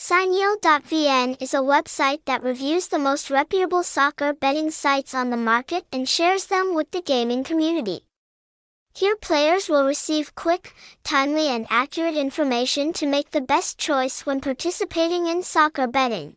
Signial.vn is a website that reviews the most reputable soccer betting sites on the market and shares them with the gaming community. Here players will receive quick, timely and accurate information to make the best choice when participating in soccer betting.